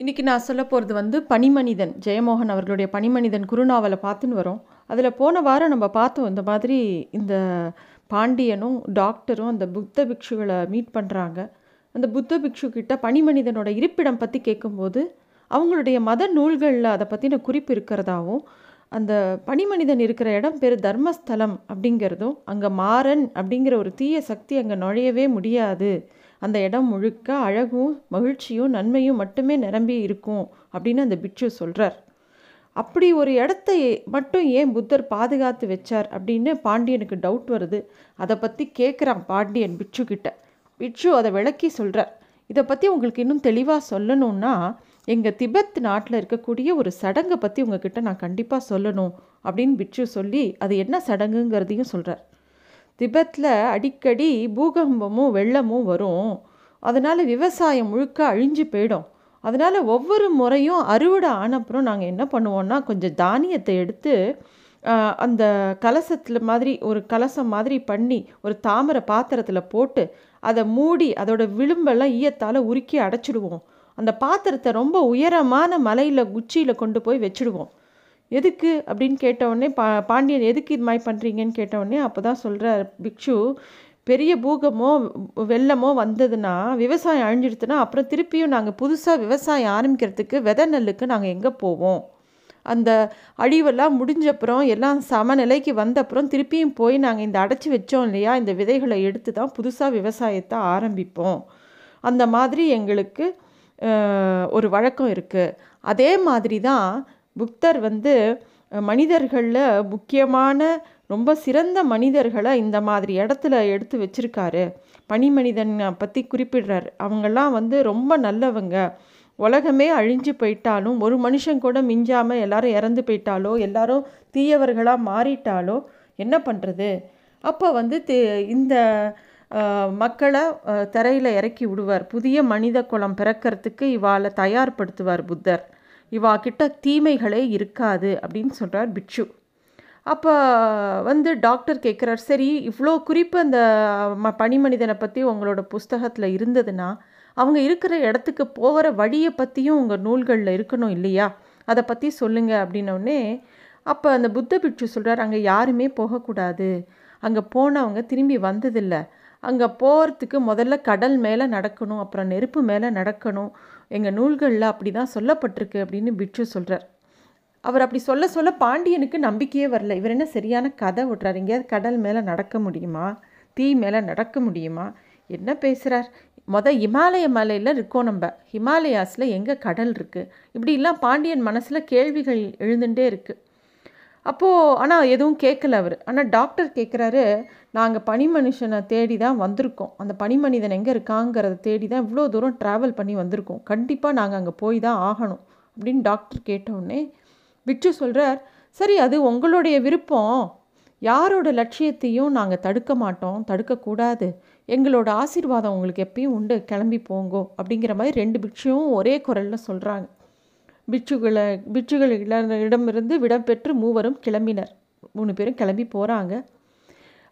இன்றைக்கி நான் சொல்ல போகிறது வந்து பனிமனிதன் ஜெயமோகன் அவர்களுடைய பனிமனிதன் குறுநாவலை பார்த்துன்னு வரோம். அதில் போன வாரம் நம்ம பார்த்தோம் இந்த மாதிரி இந்த பாண்டியனும் டாக்டரும் அந்த புத்த பிக்ஷுகளை மீட் பண்ணுறாங்க அந்த புத்த பிக்ஷு கிட்ட பனிமனிதனோட இருப்பிடம் பற்றி கேட்கும்போது அவங்களுடைய மத நூல்களில் அதை பற்றின குறிப்பு இருக்கிறதாவும் அந்த பனிமனிதன் இருக்கிற இடம் பேர் தர்மஸ்தலம் அப்படிங்கிறதும் அங்கே மாறன் அப்படிங்கிற ஒரு தீய சக்தி அங்கே நுழையவே முடியாது. அந்த இடம் முழுக்க அழகும் மகிழ்ச்சியும் நன்மையும் மட்டுமே நிரம்பி இருக்கும் அப்படின்னு அந்த பிட்சு சொல்கிறார் அப்படி ஒரு இடத்த மட்டும் ஏன் புத்தர் பாதுகாத்து வச்சார் அப்படின்னு பாண்டியனுக்கு டவுட் வருது. அதை பற்றி கேட்குறான் பாண்டியன் பிட்சு கிட்ட. பிட்சு அதை விளக்கி சொல்கிறார் இதை பற்றி உங்களுக்கு இன்னும் தெளிவாக சொல்லணும்னா எங்கள் திபெத் நாட்டில் இருக்கக்கூடிய ஒரு சடங்கை பற்றி உங்ககிட்ட நான் கண்டிப்பாக சொல்லணும் அப்படின்னு பிட்சு சொல்லி அது என்ன சடங்குங்கிறதையும் சொல்கிறார் திபெத்தில் அடிக்கடி பூகம்பமும் வெள்ளமும் வரும். அதனால் விவசாயம் முழுக்க அழிஞ்சு போயிடும். அதனால் ஒவ்வொரு முறையும் அறுவடை ஆனப்புறம் நாங்கள் என்ன பண்ணுவோன்னா கொஞ்சம் தானியத்தை எடுத்து அந்த கலசத்தில் மாதிரி ஒரு கலசம் மாதிரி பண்ணி ஒரு தாமரை பாத்திரத்தில் போட்டு அதை மூடி அதோட விளிம்பெல்லாம் ஈயத்தால் உருக்கி அடைச்சிடுவோம். அந்த பாத்திரத்தை ரொம்ப உயரமான மலையில் உச்சியில் கொண்டு போய் வச்சுடுவோம். எதுக்கு அப்படின்னு கேட்டவுடனே பா பாண்டியன் எதுக்கு இது மாதிரி பண்ணுறீங்கன்னு கேட்டவுடனே அப்போ தான் சொல்கிறார் பிக்ஷு பெரிய பூகமோ வெள்ளமோ வந்ததுன்னா விவசாயம் அழிஞ்சிடுத்துனா அப்புறம் திருப்பியும் நாங்கள் புதுசாக விவசாயம் ஆரம்பிக்கிறதுக்கு விதை நெல்லுக்கு நாங்கள் எங்கே போவோம்? அந்த அழிவெல்லாம் முடிஞ்சப்புறம் எல்லாம் சமநிலைக்கு வந்தப்புறம் திருப்பியும் போய் நாங்கள் இந்த அடைச்சி வச்சோம் இல்லையா இந்த விதைகளை எடுத்து தான் புதுசாக விவசாயத்தை ஆரம்பிப்போம். அந்த மாதிரி எங்களுக்கு ஒரு வழக்கம் இருக்குது அதே மாதிரி தான் புத்தர் வந்து மனிதர்களில் முக்கியமான ரொம்ப சிறந்த மனிதர்களை இந்த மாதிரி இடத்துல எடுத்து வச்சுருக்காரு. பனிமனிதனை பற்றி குறிப்பிடுறார். அவங்கெல்லாம் வந்து ரொம்ப நல்லவங்க. உலகமே அழிஞ்சு போயிட்டாலும் ஒரு மனுஷன் கூட மிஞ்சாமல் எல்லாரும் இறந்து போயிட்டாலோ எல்லாரும் தீயவர்களாக மாறிட்டாலோ என்ன பண்ணுறது அப்போ வந்து இந்த மக்களை தரையில் இறக்கி விடுவார். புதிய மனித குலம் பிறக்கிறதுக்கு இவாளை தயார்படுத்துவார் புத்தர். இவா கிட்ட தீமைகளே இருக்காது அப்படின்னு சொல்கிறார் பிட்சு அப்போ வந்து டாக்டர் கேட்குறார் சரி இவ்வளோ குறிப்பு அந்த ம பனிமனிதனை பற்றி உங்களோட புஸ்தகத்தில் இருந்ததுன்னா அவங்க இருக்கிற இடத்துக்கு போகிற வழியை பற்றியும் உங்கள் நூல்களில் இருக்கணும் இல்லையா? அதை பற்றி சொல்லுங்கள் அப்படின்னோடனே அப்போ அந்த புத்த பிட்சு சொல்கிறார் அங்கே யாருமே போகக்கூடாது. அங்கே போனவங்க திரும்பி வந்ததில்லை. அங்கே போகிறதுக்கு முதல்ல கடல் மேலே நடக்கணும் அப்புறம் நெருப்பு மேலே நடக்கணும். எங்கள் நூல்களில் அப்படி தான் சொல்லப்பட்டிருக்கு அப்படின்னு பிட்சு சொல்கிறார் அவர் அப்படி சொல்ல சொல்ல பாண்டியனுக்கு நம்பிக்கையே வரல. இவர் என்ன சரியான கதை விட்றாரு எங்கேயாவது கடல் மேலே நடக்க முடியுமா? தீ மேலே நடக்க முடியுமா? என்ன பேசுகிறார் மொதல் இமாலய மலையில் இருக்கோம் நம்ம. ஹிமாலயாஸில் எங்கே கடல் இருக்குது இப்படிலாம் பாண்டியன் மனசில் கேள்விகள் எழுந்துகிட்டே இருக்குது அப்போது ஆனால் எதுவும் கேட்கல அவர். ஆனால் டாக்டர் கேட்குறாரு நாங்கள் பனி மனுஷனை தேடி தான் வந்திருக்கோம். அந்த பனி மனிதன் எங்கே இருக்காங்கிறத தேடி தான் இவ்வளோ தூரம் ட்ராவல் பண்ணி வந்திருக்கோம். கண்டிப்பாக நாங்கள் அங்கே போய் தான் ஆகணும். அப்படின்னு டாக்டர் கேட்டவுடனே பிட்சு சொல்கிறார் சரி அது உங்களுடைய விருப்பம். யாரோட லட்சியத்தையும் நாங்கள் தடுக்க மாட்டோம். தடுக்கக்கூடாது எங்களோட ஆசீர்வாதம் உங்களுக்கு எப்பயும் உண்டு. கிளம்பி போங்கோ. அப்படிங்கிற மாதிரி ரெண்டு பிட்சுவும் ஒரே குரலில் சொல்கிறாங்க பிட்சுகளை பிட்சுகளிடம் இடமிருந்து விடம்பெற்று மூவரும் கிளம்பினர். மூணு பேரும் கிளம்பி போகிறாங்க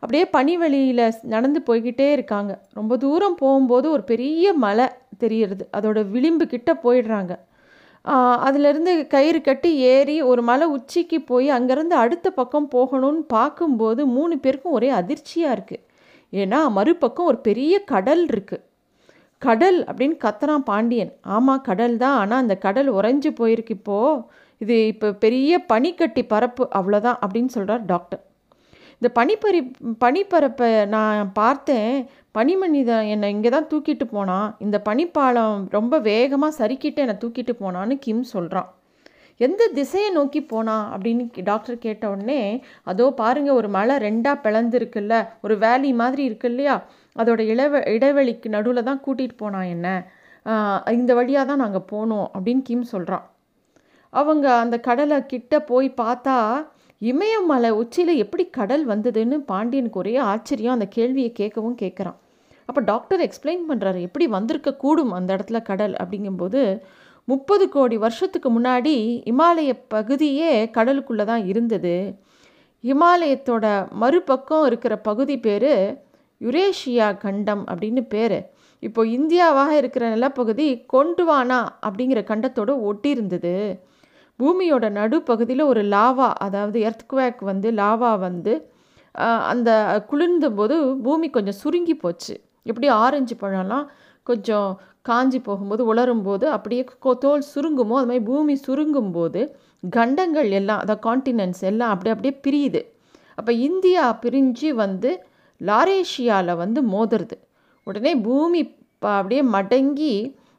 அப்படியே பனிவெளியில் நடந்து போய்கிட்டே இருக்காங்க. ரொம்ப தூரம் போகும்போது ஒரு பெரிய மலை தெரிகிறது. அதோட விளிம்பு கிட்ட போயிடுறாங்க. அதிலிருந்து கயிறு கட்டி ஏறி ஒரு மலை உச்சிக்கு போய் அங்கேருந்து அடுத்த பக்கம் போகணும்னு பார்க்கும்போது மூணு பேருக்கும் ஒரே அதிர்ச்சியாக இருக்குது ஏன்னா மறுபக்கம் ஒரு பெரிய கடல் இருக்குது கடல் அப்படின்னு கத்துறான் பாண்டியன். ஆமாம் கடல் தான். ஆனால் அந்த கடல் உறைஞ்சி போயிருக்கு இப்போது இது இப்போ பெரிய பனிக்கட்டி பரப்பு அவ்வளோதான் அப்படின்னு சொல்கிறார் டாக்டர். இந்த பனிப்பறி பனிப்பரப்பை நான் பார்த்தேன். பனிமனிதன் என்னை இங்கே தான் தூக்கிட்டு போனான். இந்த பனிப்பாலம் ரொம்ப வேகமாக சறுக்கிட்டு என்னை தூக்கிட்டு போனான்னு கிம் சொல்கிறான் எந்த திசையை நோக்கி போனா அப்படின்னு டாக்டர் கேட்ட உடனே அதோ பாருங்கள் ஒரு மலை ரெண்டாக பிளந்துருக்குல்ல ஒரு வேலி மாதிரி இருக்கு இல்லையா? அதோட இளவ இடைவெளிக்கு நடுவில் தான் கூட்டிகிட்டு போனான் என்ன? இந்த வழியாக தான் நாங்கள் போனோம் அப்படின்னு கிம் சொல்கிறான் அவங்க அந்த கடலை கிட்ட போய் பார்த்தா இமயமலை உச்சியில் எப்படி கடல் வந்ததுன்னு பாண்டியனுக்கு ஒரே ஆச்சரியம் அந்த கேள்வியை கேட்கவும் கேட்குறான். அப்போ டாக்டர் எக்ஸ்பிளைன் பண்ணுறாரு எப்படி வந்திருக்க கூடும் அந்த இடத்துல கடல்? அப்படிங்கும்போது முப்பது கோடி வருஷத்துக்கு முன்னாடி இமாலய பகுதியே கடலுக்குள்ளே தான் இருந்தது. இமாலயத்தோட மறுபக்கம் இருக்கிற பகுதி பேர் யுரேஷியா கண்டம் அப்படின்னு பேர். இப்போ இந்தியாவாக இருக்கிற நிலப்பகுதி கொண்டுவானா அப்படிங்கிற கண்டத்தோடு ஒட்டி இருந்தது பூமியோட நடுப்பகுதியில் ஒரு லாவா அதாவது எர்த்குவேக் வந்து லாவா வந்து அந்த குளிர்ந்த போது பூமி கொஞ்சம் சுருங்கி போச்சு. எப்படி ஆரஞ்சு பழம்லாம் கொஞ்சம் காஞ்சி போகும்போது உலரும் போது அப்படியே தோல் சுருங்குமோ அது மாதிரி பூமி சுருங்கும் போது கண்டங்கள் எல்லாம் அதாவது காண்டினென்ட்ஸ் எல்லாம் அப்படியே அப்படியே பிரியுது. அப்போ இந்தியா பிரிஞ்சு வந்து லாரேஷியாவில் வந்து மோதுறது. உடனே பூமி அப்படியே மடங்கி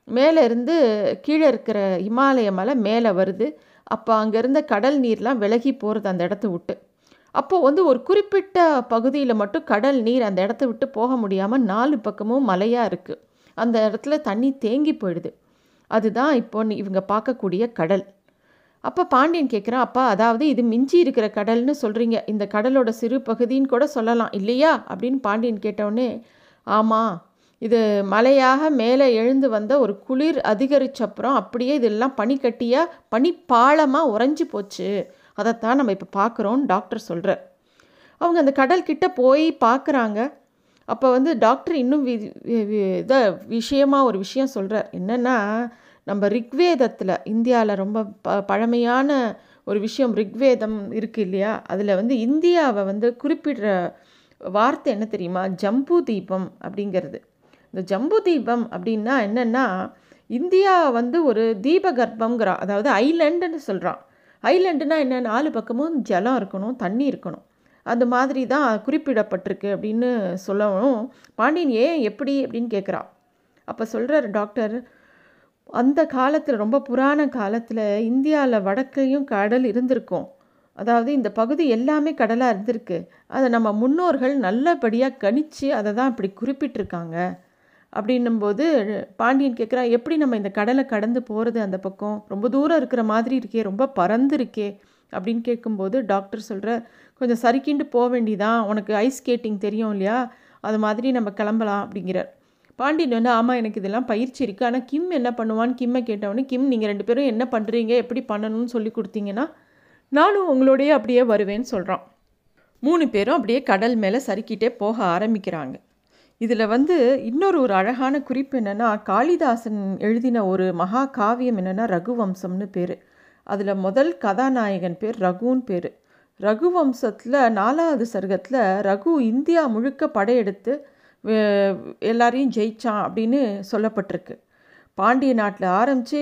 மேலே இருந்து கீழே இருக்கிற இமாலய மலை மேலே வருது. அப்போ அங்கே இருந்த கடல் நீர்லாம் விலகி போகிறது அந்த இடத்த விட்டு. அப்போது வந்து ஒரு குறிப்பிட்ட பகுதியில் மட்டும் கடல் நீர் அந்த இடத்த விட்டு போக முடியாமல் நாலு பக்கமும் மலையாக இருக்குது அந்த இடத்துல தண்ணி தேங்கி போயிடுது. அதுதான் இப்போ இவங்க பார்க்கக்கூடிய கடல். அப்போ பாண்டியன் கேட்குறான் அப்பா அதாவது இது மிஞ்சி இருக்கிற கடல்னு சொல்கிறீங்க இந்த கடலோட சிறு பகுதின்னு கூட சொல்லலாம் இல்லையா? அப்படின்னு பாண்டியன் கேட்டவுடனே ஆமாம் இது மலையாக மேலே எழுந்து வந்த ஒரு குளிர் அதிகரிச்சப்புறம் அப்படியே இதெல்லாம் பனிக்கட்டியாக பனிப்பாளமாக உறைஞ்சி போச்சு. அதைத்தான் நம்ம இப்போ பார்க்குறோன்னு டாக்டர் சொல்கிறார் அவங்க அந்த கடல் கிட்ட போய் பார்க்குறாங்க. அப்போ வந்து டாக்டர் இன்னும் வி இதை விஷயமாக ஒரு விஷயம் சொல்கிறார் என்னென்னா நம்ம ரிக்வேதத்தில் இந்தியாவில் ரொம்ப ப பழமையான ஒரு விஷயம் ரிக்வேதம் இருக்குது இல்லையா? அதில் வந்து இந்தியாவை வந்து குறிப்பிடுற வார்த்தை என்ன தெரியுமா? ஜம்பு தீபம் அப்படிங்கிறது. இந்த ஜம்பு தீபம் அப்படின்னா என்னென்னா இந்தியா வந்து ஒரு தீபகற்பம்ங்கிறான் அதாவது ஐலண்டுன்னு சொல்கிறான் ஐலண்டுனா என்ன? நாலு பக்கமும் ஜலம் இருக்கணும் தண்ணி இருக்கணும். அந்த மாதிரி தான் குறிப்பிடப்பட்டிருக்கு அப்படின்னு சொல்லவும் பாண்டியன் ஏன் எப்படி? அப்படின்னு கேட்குறா. அப்போ சொல்கிறார் டாக்டர் அந்த காலத்தில் ரொம்ப புராண காலத்தில் இந்தியாவில் வடக்கையும் கடல் இருந்திருக்கும். அதாவது இந்த பகுதி எல்லாமே கடலாக இருந்திருக்கு. அதை நம்ம முன்னோர்கள் நல்லபடியாக கணித்து அதை தான் இப்படி குறிப்பிட்டிருக்காங்க. அப்படின்னும்போது பாண்டியன் கேட்குறா எப்படி நம்ம இந்த கடலை கடந்து போகிறது அந்த பக்கம்? ரொம்ப தூரம் இருக்கிற மாதிரி இருக்கே ரொம்ப பறந்து இருக்கே. அப்படின்னு கேட்கும்போது டாக்டர் சொல்கிற கொஞ்சம் சறுக்கிண்டு போக வேண்டிதான். உனக்கு ஐஸ் ஸ்கேட்டிங் தெரியும் இல்லையா? அது மாதிரி நம்ம கிளம்பலாம் அப்படிங்கிறார். பாண்டியன் வந்து ஆமாம் எனக்கு இதெல்லாம் பயிற்சி இருக்குது ஆனால் கிம் என்ன பண்ணுவான்னு கிம்மை கேட்டவொடனே கிம் நீங்கள் ரெண்டு பேரும் என்ன பண்ணுறீங்க எப்படி பண்ணணும்னு சொல்லி கொடுத்தீங்கன்னா நானும் உங்களோடையே அப்படியே வருவேன்னு சொல்கிறான் மூணு பேரும் அப்படியே கடல் மேலே சறுக்கிட்டே போக ஆரம்பிக்கிறாங்க. இதில் வந்து இன்னொரு ஒரு அழகான குறிப்பு என்னென்னா காளிதாசன் எழுதின ஒரு மகா காவியம் என்னென்னா ரகுவம்சம்னு பேர். அதில் முதல் கதாநாயகன் பேர் ரகுன்னு பேர். ரகு வம்சத்தில் நாலாவது சர்க்கத்தில் ரகு இந்தியா முழுக்க படையெடுத்து எல்லாரையும் ஜெயித்தான் அப்படின்னு சொல்லப்பட்டிருக்கு. பாண்டிய நாட்டில் ஆரம்பித்து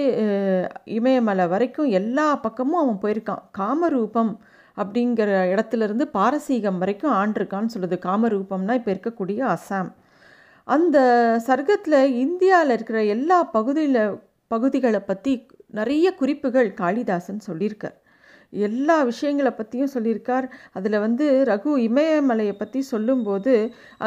இமயமலை வரைக்கும் எல்லா பக்கமும் அவன் போயிருக்கான். காமரூபம் அப்படிங்கிற இடத்துலேருந்து பாரசீகம் வரைக்கும் ஆண்டிருக்கான்னு சொல்லுது. காமரூபம்னா இப்போ இருக்கக்கூடிய அசாம். அந்த சர்க்கத்தில் இந்தியாவில் இருக்கிற எல்லா பகுதியில் பகுதிகளை பற்றி நிறைய குறிப்புகள் காளிதாசன் சொல்லியிருக்கார். எல்லா விஷயங்களை பற்றியும் சொல்லியிருக்கார். அதில் வந்து ரகு இமயமலையை பற்றி சொல்லும்போது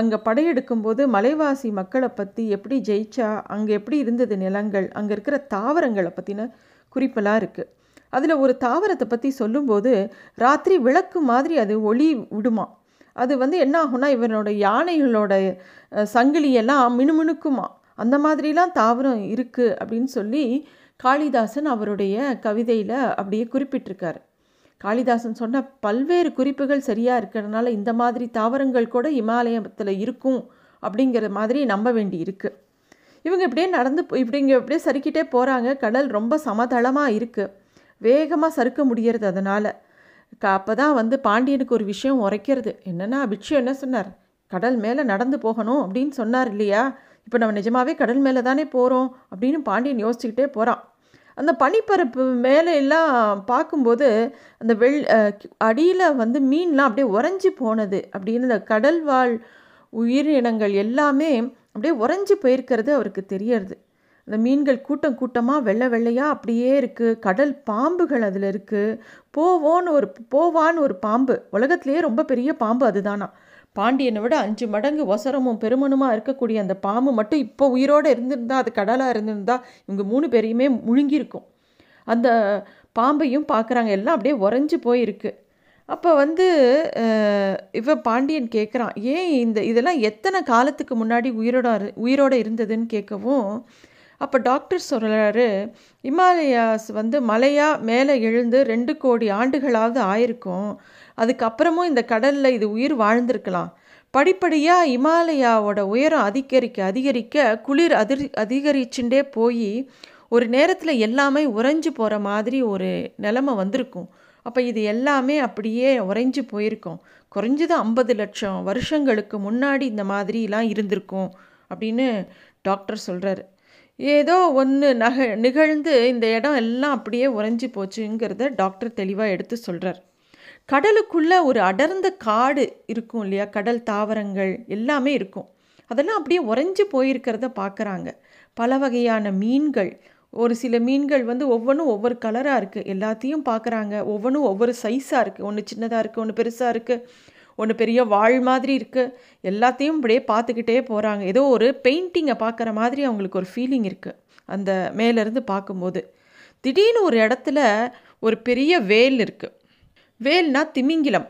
அங்கே படையெடுக்கும்போது மலைவாசி மக்களை பற்றி எப்படி ஜெயிச்சா அங்கே எப்படி இருந்தது நிலங்கள் அங்கே இருக்கிற தாவரங்களை பற்றின குறிப்பெல்லாம் இருக்குது அதில் ஒரு தாவரத்தை பற்றி சொல்லும்போது ராத்திரி விளக்கு மாதிரி அது ஒளி விடுமா? அது வந்து என்ன ஆகும்னா இவனோட யானைகளோட சங்கிலியெல்லாம் மினுமினுக்குமா? அந்த மாதிரிலாம் தாவரம் இருக்குது அப்படின்னு சொல்லி காளிதாசன் அவருடைய கவிதையில் அப்படியே குறிப்பிட்டிருக்காரு. காளிதாசன் சொன்ன பல்வேறு குறிப்புகள் சரியாக இருக்கிறதுனால இந்த மாதிரி தாவரங்கள் கூட இமாலயத்தில் இருக்கும் அப்படிங்கிற மாதிரி நம்ப வேண்டி இருக்குது இவங்க இப்படியே நடந்து இப்படிங்க இப்படியே சறுக்கிட்டே போகிறாங்க கடல் ரொம்ப சமதளமாக இருக்குது வேகமாக சறுக்க முடியறது அதனால். அப்போ தான் வந்து பாண்டியனுக்கு ஒரு விஷயம் உரைக்கிறது. என்னென்னா பிட்சு என்ன சொன்னார்? கடல் மேலே நடந்து போகணும் அப்படின்னு சொன்னார் இல்லையா? இப்போ நம்ம நிஜமாகவே கடல் மேலே தானே போகிறோம் அப்படின்னு பாண்டியன் யோசிச்சுக்கிட்டே போகிறான் அந்த பனிப்பரப்பு மேலே எல்லாம் பார்க்கும்போது அந்த வெள் அடியில் வந்து மீன்லாம் அப்படியே உறைஞ்சி போனது. அப்படின்னு இந்த கடல் வாழ் உயிரினங்கள் எல்லாமே அப்படியே உறைஞ்சி போயிருக்கிறது அவருக்கு தெரியறது. அந்த மீன்கள் கூட்டம் கூட்டமாக வெள்ளை வெள்ளையாக அப்படியே இருக்குது கடல் பாம்புகள் அதில் இருக்குது போவோன்னு ஒரு போவான்னு ஒரு பாம்பு. உலகத்திலேயே ரொம்ப பெரிய பாம்பு அதுதானா? பாண்டியனை விட அஞ்சு மடங்கு ஒசரமும் பெருமனுமா இருக்கக்கூடிய அந்த பாம்பு மட்டும் இப்போ உயிரோடு இருந்திருந்தா அது கடலாக இருந்திருந்தா இவங்க மூணு பேரையுமே முழுங்கியிருக்கும். அந்த பாம்பையும் பார்க்குறாங்க. எல்லாம் அப்படியே உறைஞ்சி போயிருக்கு. அப்போ வந்து இவ பாண்டியன் கேட்குறான் ஏன் இந்த இதெல்லாம் எத்தனை காலத்துக்கு முன்னாடி உயிரோட உயிரோடு இருந்ததுன்னு கேட்கவும் அப்போ டாக்டர் சொல்கிறாரு இமாலயாஸ் வந்து மலையாக மேலே எழுந்து ரெண்டு கோடி ஆண்டுகளாவது ஆயிருக்கும். அதுக்கப்புறமும் இந்த கடலில் இது உயிர் வாழ்ந்திருக்கலாம். படிப்படியாக இமாலயாவோட உயரம் அதிகரிக்க அதிகரிக்க குளிர் அதிர் அதிகரிச்சுட்டே போய் ஒரு நேரத்தில் எல்லாமே உறைஞ்சு போகிற மாதிரி ஒரு நிலமை வந்திருக்கும். அப்போ இது எல்லாமே அப்படியே உறைஞ்சு போயிருக்கும். குறைஞ்சது ஐம்பது லட்சம் வருஷங்களுக்கு முன்னாடி இந்த மாதிரிலாம் இருந்திருக்கும் அப்படின்னு டாக்டர் சொல்கிறாரு ஏதோ ஒன்று நக நிகழ்ந்து இந்த இடம் எல்லாம் அப்படியே உறைஞ்சி போச்சுங்கிறத டாக்டர் தெளிவாக எடுத்து சொல்கிறார் கடலுக்குள்ளே ஒரு அடர்ந்த காடு இருக்கும் இல்லையா? கடல் தாவரங்கள் எல்லாமே இருக்கும். அதெல்லாம் அப்படியே உறைஞ்சி போயிருக்கிறத பார்க்குறாங்க. பல வகையான மீன்கள். ஒரு சில மீன்கள் வந்து ஒவ்வொன்றும் ஒவ்வொரு கலராக இருக்குது எல்லாத்தையும் பார்க்குறாங்க. ஒவ்வொன்றும் ஒவ்வொரு சைஸாக இருக்குது ஒன்று சின்னதாக இருக்குது ஒன்று பெருசாக இருக்குது ஒன்று பெரிய வாழ் மாதிரி இருக்குது எல்லாத்தையும் இப்படியே பார்த்துக்கிட்டே போகிறாங்க ஏதோ ஒரு பெயிண்டிங்கை பார்க்குற மாதிரி அவங்களுக்கு ஒரு ஃபீலிங் இருக்குது அந்த மேலேருந்து பார்க்கும்போது. திடீர்னு ஒரு இடத்துல ஒரு பெரிய வேல் இருக்குது வேல்னா திமிங்கிலம்.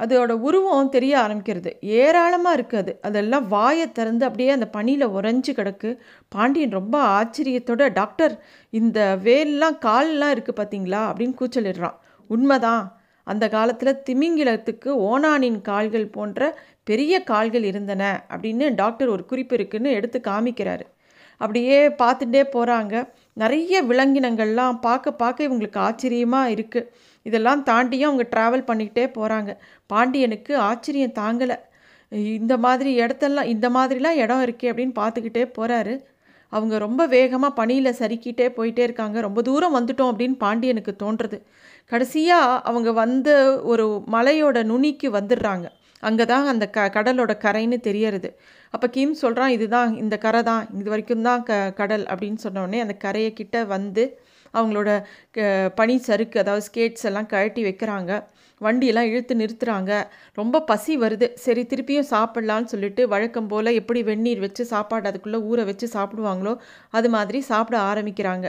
அதோட உருவம் தெரிய ஆரம்பிக்கிறது. ஏராளமாக இருக்குது அது. அதெல்லாம் வாயை திறந்து அப்படியே அந்த பனியில் உறைஞ்சி கிடக்கு. பாண்டியன் ரொம்ப ஆச்சரியத்தோட டாக்டர் இந்த வேல்லாம் கால்லாம் இருக்குது பார்த்தீங்களா அப்படின்னு கூச்சலிடுறான். உண்மைதான். அந்த காலத்தில் திமிங்கிலத்துக்கு ஓனானின் கால்கள் போன்ற பெரிய கால்கள் இருந்தன அப்படின்னு டாக்டர் ஒரு குறிப்பு இருக்குன்னு எடுத்து காமிக்கிறாரு. அப்படியே பார்த்துட்டே போகிறாங்க நிறைய விலங்கினங்கள்லாம் பார்க்க பார்க்க இவங்களுக்கு ஆச்சரியமாக இருக்குது இதெல்லாம் தாண்டியும் அவங்க ட்ராவல் பண்ணிக்கிட்டே போகிறாங்க பாண்டியனுக்கு ஆச்சரியம் தாங்கலை. இந்த மாதிரி இடத்தெல்லாம் இந்த மாதிரிலாம் இடம் இருக்கே அப்படின்னு பார்த்துக்கிட்டே போகிறாரு அவங்க ரொம்ப வேகமாக பனியில் சறுக்கிட்டே போயிட்டே இருக்காங்க. ரொம்ப தூரம் வந்துட்டோம் அப்படின்னு பாண்டியனுக்கு தோன்றுறது. கடைசியாக அவங்க வந்து ஒரு மலையோட நுனிக்கு வந்துடுறாங்க. அங்கே தான் அந்த க கடலோட கரைன்னு தெரியறது. அப்போ கிம் சொல்கிறான் இதுதான் இந்த கரை தான் இது வரைக்கும் தான் க கடல் அப்படின்னு சொன்னோடனே அந்த கரையை கிட்ட வந்து அவங்களோட பனி சறுக்கு அதாவது ஸ்கேட்ஸ் எல்லாம் கழட்டி வைக்கிறாங்க. வண்டியெல்லாம் இழுத்து நிறுத்துகிறாங்க ரொம்ப பசி வருது. சரி திருப்பியும் சாப்பிட்லான்னு சொல்லிட்டு வழக்கம் போல் எப்படி வெந்நீர் வச்சு சாப்பாடு அதுக்குள்ளே ஊற வச்சு சாப்பிடுவாங்களோ அது மாதிரி சாப்பிட ஆரம்பிக்கிறாங்க.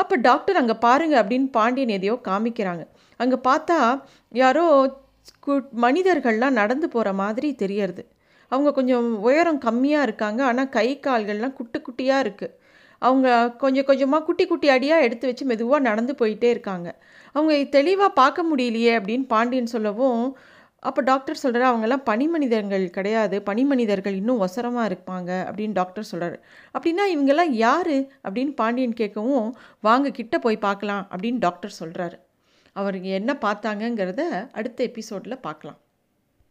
அப்போ டாக்டர் அங்கே பாருங்கள் அப்படின்னு பாண்டியன் எதையோ காமிக்கிறாங்க. அங்கே பார்த்தா யாரோ மனிதர்கள்லாம் நடந்து போகிற மாதிரி தெரியறது. அவங்க கொஞ்சம் உயரம் கம்மியாக இருக்காங்க. ஆனால் கை கால்கள்லாம் குட்டி குட்டியாக இருக்குது அவங்க கொஞ்சம் கொஞ்சமாக குட்டி குட்டி அடியாக எடுத்து வச்சு மெதுவாக நடந்து போயிட்டே இருக்காங்க. அவங்க தெளிவாக பார்க்க முடியலையே அப்படின்னு பாண்டியன் சொல்லவும் அப்போ டாக்டர் சொல்கிறார் அவங்கெல்லாம் பனி மனிதர்கள் கிடையாது பனி மனிதர்கள் இன்னும் ஒசரமாக இருப்பாங்க அப்படின்னு டாக்டர் சொல்கிறாரு அப்படின்னா இவங்கெல்லாம் யார் அப்படின்னு பாண்டியன் கேட்கவும் வாங்க கிட்ட போய் பார்க்கலாம் அப்படின்னு டாக்டர் சொல்கிறாரு அவர் என்ன பார்த்தாங்கங்கிறத அடுத்த எபிசோடில் பார்க்கலாம்.